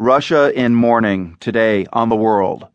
Russia in mourning today on the world.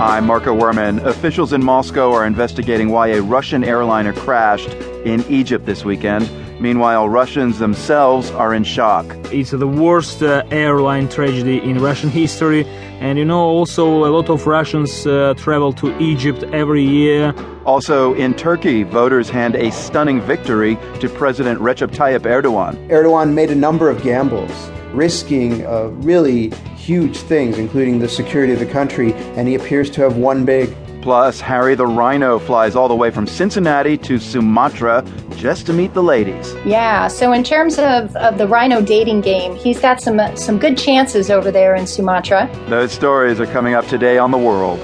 I'm Marco Werman. Officials in Moscow are investigating why a Russian airliner crashed in Egypt this weekend. Meanwhile, Russians themselves are in shock. It's the worst uh, airline tragedy in Russian history. And you know, also a lot of Russians uh, travel to Egypt every year. Also, in Turkey, voters hand a stunning victory to President Recep Tayyip Erdogan. Erdogan made a number of gambles, risking uh, really huge things, including the security of the country, and he appears to have won big. Plus, Harry the Rhino flies all the way from Cincinnati to Sumatra just to meet the ladies. Yeah, so in terms of, of the Rhino dating game, he's got some, uh, some good chances over there in Sumatra. Those stories are coming up today on The World.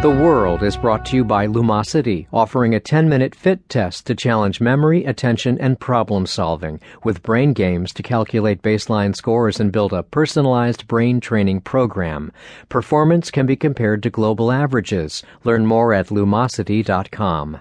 The World is brought to you by Lumosity, offering a 10 minute fit test to challenge memory, attention, and problem solving, with brain games to calculate baseline scores and build a personalized brain training program. Performance can be compared to global averages. Learn more at lumosity.com.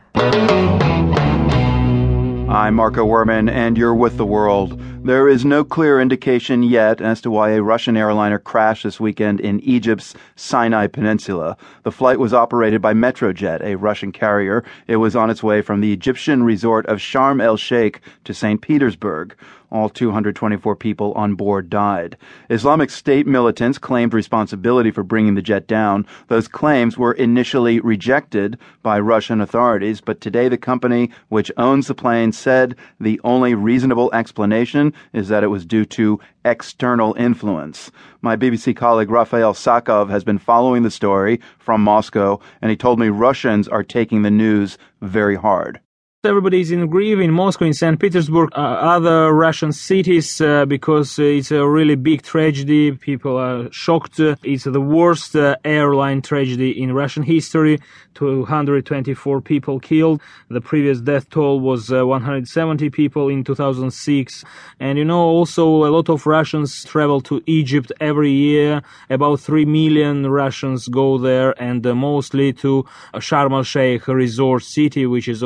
I'm Marco Werman, and you're with the world. There is no clear indication yet as to why a Russian airliner crashed this weekend in Egypt's Sinai Peninsula. The flight was operated by Metrojet, a Russian carrier. It was on its way from the Egyptian resort of Sharm el Sheikh to St. Petersburg. All 224 people on board died. Islamic State militants claimed responsibility for bringing the jet down. Those claims were initially rejected by Russian authorities, but today the company which owns the plane said the only reasonable explanation is that it was due to external influence. My BBC colleague Rafael Saakov has been following the story from Moscow, and he told me Russians are taking the news very hard everybody is in grief in Moscow, in St. Petersburg, uh, other Russian cities, uh, because it's a really big tragedy. People are shocked. It's the worst uh, airline tragedy in Russian history. 224 people killed. The previous death toll was uh, 170 people in 2006. And you know, also a lot of Russians travel to Egypt every year. About 3 million Russians go there and uh, mostly to Sharm el-Sheikh resort city, which is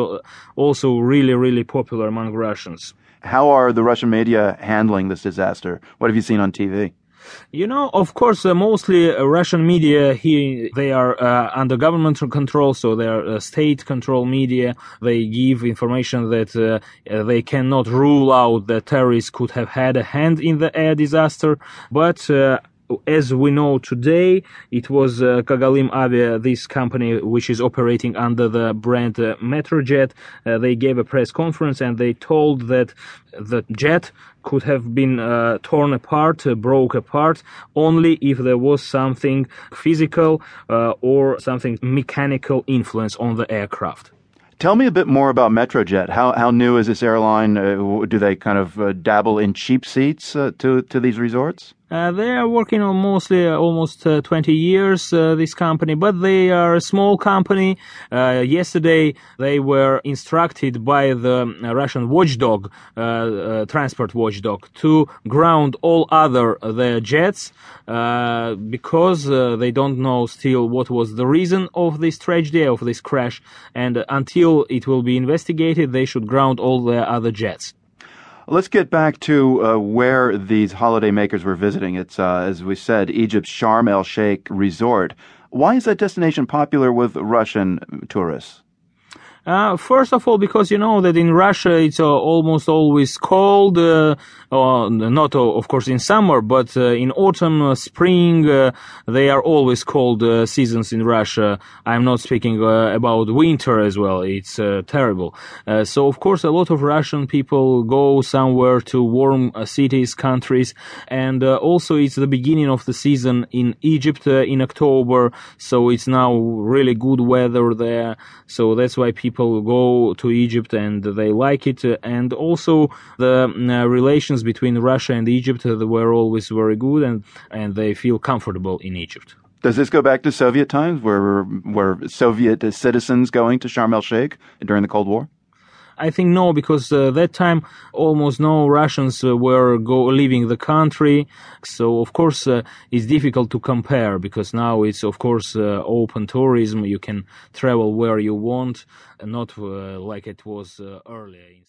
also really, really popular among Russians. How are the Russian media handling this disaster? What have you seen on TV? You know, of course, uh, mostly uh, Russian media here, they are uh, under governmental control, so they are uh, state control media. They give information that uh, uh, they cannot rule out that terrorists could have had a hand in the air disaster, but as we know today, it was uh, Kogalymavia, this company which is operating under the brand uh, Metrojet. Uh, they gave a press conference and they told that the jet could have been uh, torn apart, uh, broke apart, only if there was something physical uh, or something mechanical influence on the aircraft. Tell me a bit more about Metrojet. How how new is this airline? Uh, do they kind of uh, dabble in cheap seats uh, to to these resorts? Uh, they are working on mostly uh, almost uh, 20 years, uh, this company, but they are a small company. Uh, yesterday, they were instructed by the Russian watchdog, uh, transport watchdog, to ground all other their jets because they don't know still what was the reason of this tragedy, of this crash, and until it will be investigated, they should ground all their other jets. Let's get back to uh, where these holiday makers were visiting. It's, uh, as we said, Egypt's Sharm el Sheikh resort. Why is that destination popular with Russian tourists? Uh, first of all, because you know that in Russia it's uh, almost always cold, uh, not of course in summer, but uh, in autumn, uh, spring, uh, they are always cold seasons in Russia. I'm not speaking about winter as well. It's terrible. so of course, a lot of Russian people go somewhere to warm cities, countries, and also it's the beginning of the season in Egypt in October. So it's now really good weather there. So that's why people people go to Egypt and they like it. And also the uh, relations between Russia and Egypt were always very good and, and they feel comfortable in Egypt. Does this go back to Soviet times where were Soviet citizens going to Sharm el Sheikh during the Cold War? I think no, because uh, that time almost no Russians uh, were go leaving the country. So of course uh, it's difficult to compare because now it's of course uh, open tourism. You can travel where you want, not uh, like it was uh, earlier.